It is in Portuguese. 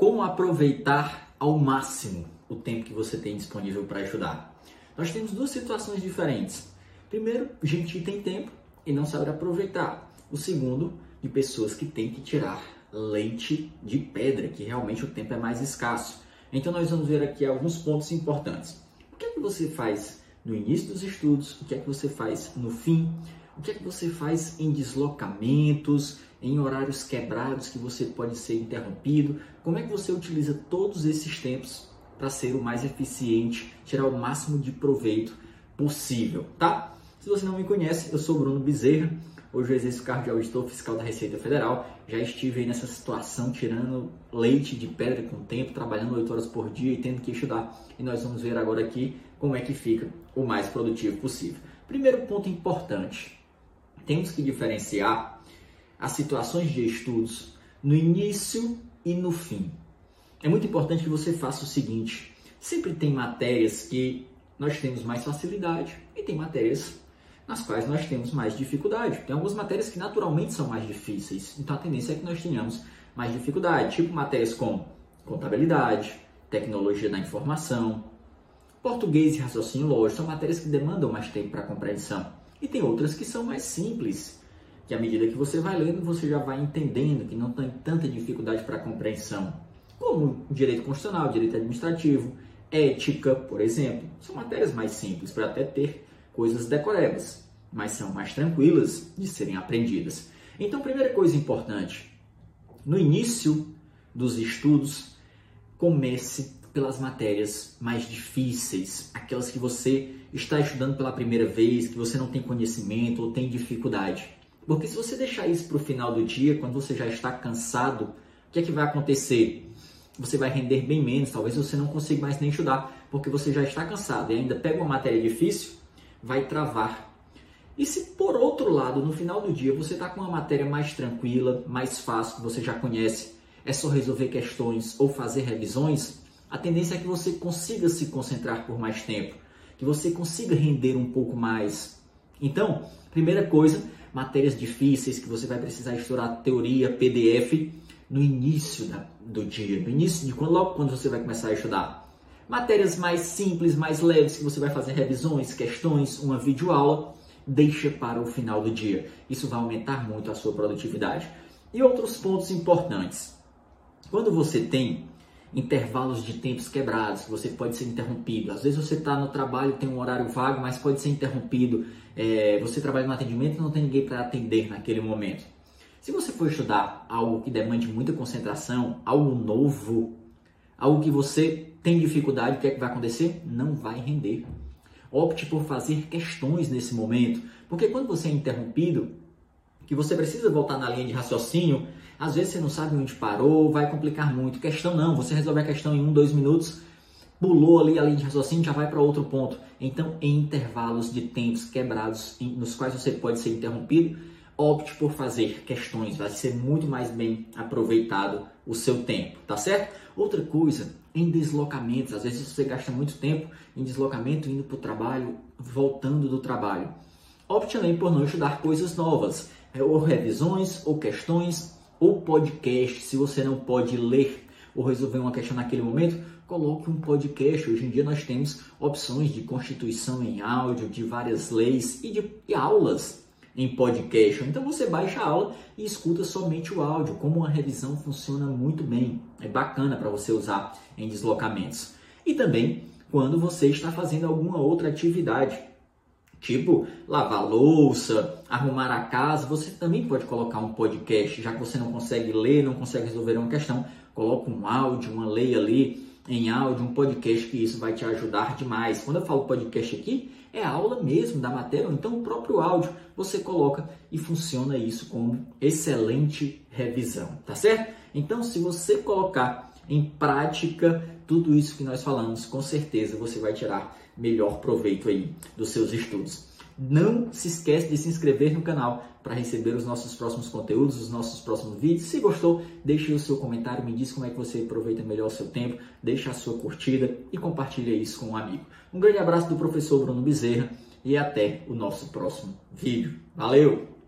Como aproveitar ao máximo o tempo que você tem disponível para estudar? Nós temos duas situações diferentes. Primeiro, gente que tem tempo e não sabe aproveitar. O segundo, de pessoas que têm que tirar leite de pedra, que realmente o tempo é mais escasso. Então nós vamos ver aqui alguns pontos importantes. O que é que você faz no início dos estudos? O que é que você faz no fim? O que é que você faz em deslocamentos, em horários quebrados que você pode ser interrompido? Como é que você utiliza todos esses tempos para ser o mais eficiente, tirar o máximo de proveito possível, tá? Se você não me conhece, eu sou Bruno Bezerra. Hoje eu exerço o cargo de auditor fiscal da Receita Federal. Já estive nessa situação, tirando leite de pedra com tempo, trabalhando 8 horas por dia e tendo que estudar. E nós vamos ver agora aqui como é que fica o mais produtivo possível. Primeiro ponto importante: temos que diferenciar as situações de estudos no início e no fim. É muito importante que você faça o seguinte: sempre tem matérias que nós temos mais facilidade e tem matérias nas quais nós temos mais dificuldade. Tem algumas matérias que naturalmente são mais difíceis, então a tendência é que nós tenhamos mais dificuldade, tipo matérias como contabilidade, tecnologia da informação, português e raciocínio lógico, são matérias que demandam mais tempo para compreensão. E tem outras que são mais simples, que à medida que você vai lendo, você já vai entendendo que não tem tanta dificuldade para compreensão, como direito constitucional, direito administrativo, ética, por exemplo. São matérias mais simples para até ter coisas decorebas, mas são mais tranquilas de serem aprendidas. Então, primeira coisa importante, no início dos estudos, comece pelas matérias mais difíceis, aquelas que você está estudando pela primeira vez, que você não tem conhecimento ou tem dificuldade. Porque se você deixar isso para o final do dia, quando você já está cansado, o que é que vai acontecer? Você vai render bem menos, talvez você não consiga mais nem estudar, porque você já está cansado e ainda pega uma matéria difícil, vai travar. E se por outro lado, no final do dia, você está com uma matéria mais tranquila, mais fácil, que você já conhece, é só resolver questões ou fazer revisões, a tendência é que você consiga se concentrar por mais tempo, que você consiga render um pouco mais. Então, primeira coisa, matérias difíceis que você vai precisar estudar teoria, PDF no início da, do dia, no início de quando, logo quando você vai começar a estudar. Matérias mais simples, mais leves, que você vai fazer revisões, questões, uma videoaula, deixa para o final do dia. Isso vai aumentar muito a sua produtividade. E outros pontos importantes. Quando você tem intervalos de tempos quebrados, você pode ser interrompido. Às vezes você está no trabalho, tem um horário vago, mas pode ser interrompido. É, você trabalha no atendimento e não tem ninguém para atender naquele momento. Se você for estudar algo que demande muita concentração, algo novo, algo que você tem dificuldade, o que é que vai acontecer? Não vai render. Opte por fazer questões nesse momento, porque quando você é interrompido, que você precisa voltar na linha de raciocínio, às vezes você não sabe onde parou, vai complicar muito. Questão não, você resolve a questão em um, dois minutos, pulou ali a linha de raciocínio, já vai para outro ponto. Então, em intervalos de tempos quebrados, nos quais você pode ser interrompido, opte por fazer questões, vai ser muito mais bem aproveitado o seu tempo, tá certo? Outra coisa, em deslocamentos, às vezes você gasta muito tempo em deslocamento, indo para o trabalho, voltando do trabalho. Opte também por não estudar coisas novas. É, ou revisões, ou questões, ou podcast. Se você não pode ler ou resolver uma questão naquele momento, coloque um podcast. Hoje em dia nós temos opções de constituição em áudio, de várias leis e de e aulas em podcast. Então você baixa a aula e escuta somente o áudio. Como uma revisão funciona muito bem. É bacana para você usar em deslocamentos. E também quando você está fazendo alguma outra atividade. Tipo, lavar louça, arrumar a casa, você também pode colocar um podcast, já que você não consegue ler, não consegue resolver uma questão, coloca um áudio, uma lei ali em áudio, um podcast que isso vai te ajudar demais. Quando eu falo podcast aqui, é a aula mesmo da matéria, ou então o próprio áudio você coloca e funciona isso como excelente revisão, tá certo? Então, se você colocar em prática tudo isso que nós falamos, com certeza você vai tirar melhor proveito aí dos seus estudos. Não se esquece de se inscrever no canal para receber os nossos próximos conteúdos, os nossos próximos vídeos. Se gostou, deixe o seu comentário, me diz como é que você aproveita melhor o seu tempo, deixa a sua curtida e compartilha isso com um amigo. Um grande abraço do professor Bruno Bezerra e até o nosso próximo vídeo. Valeu!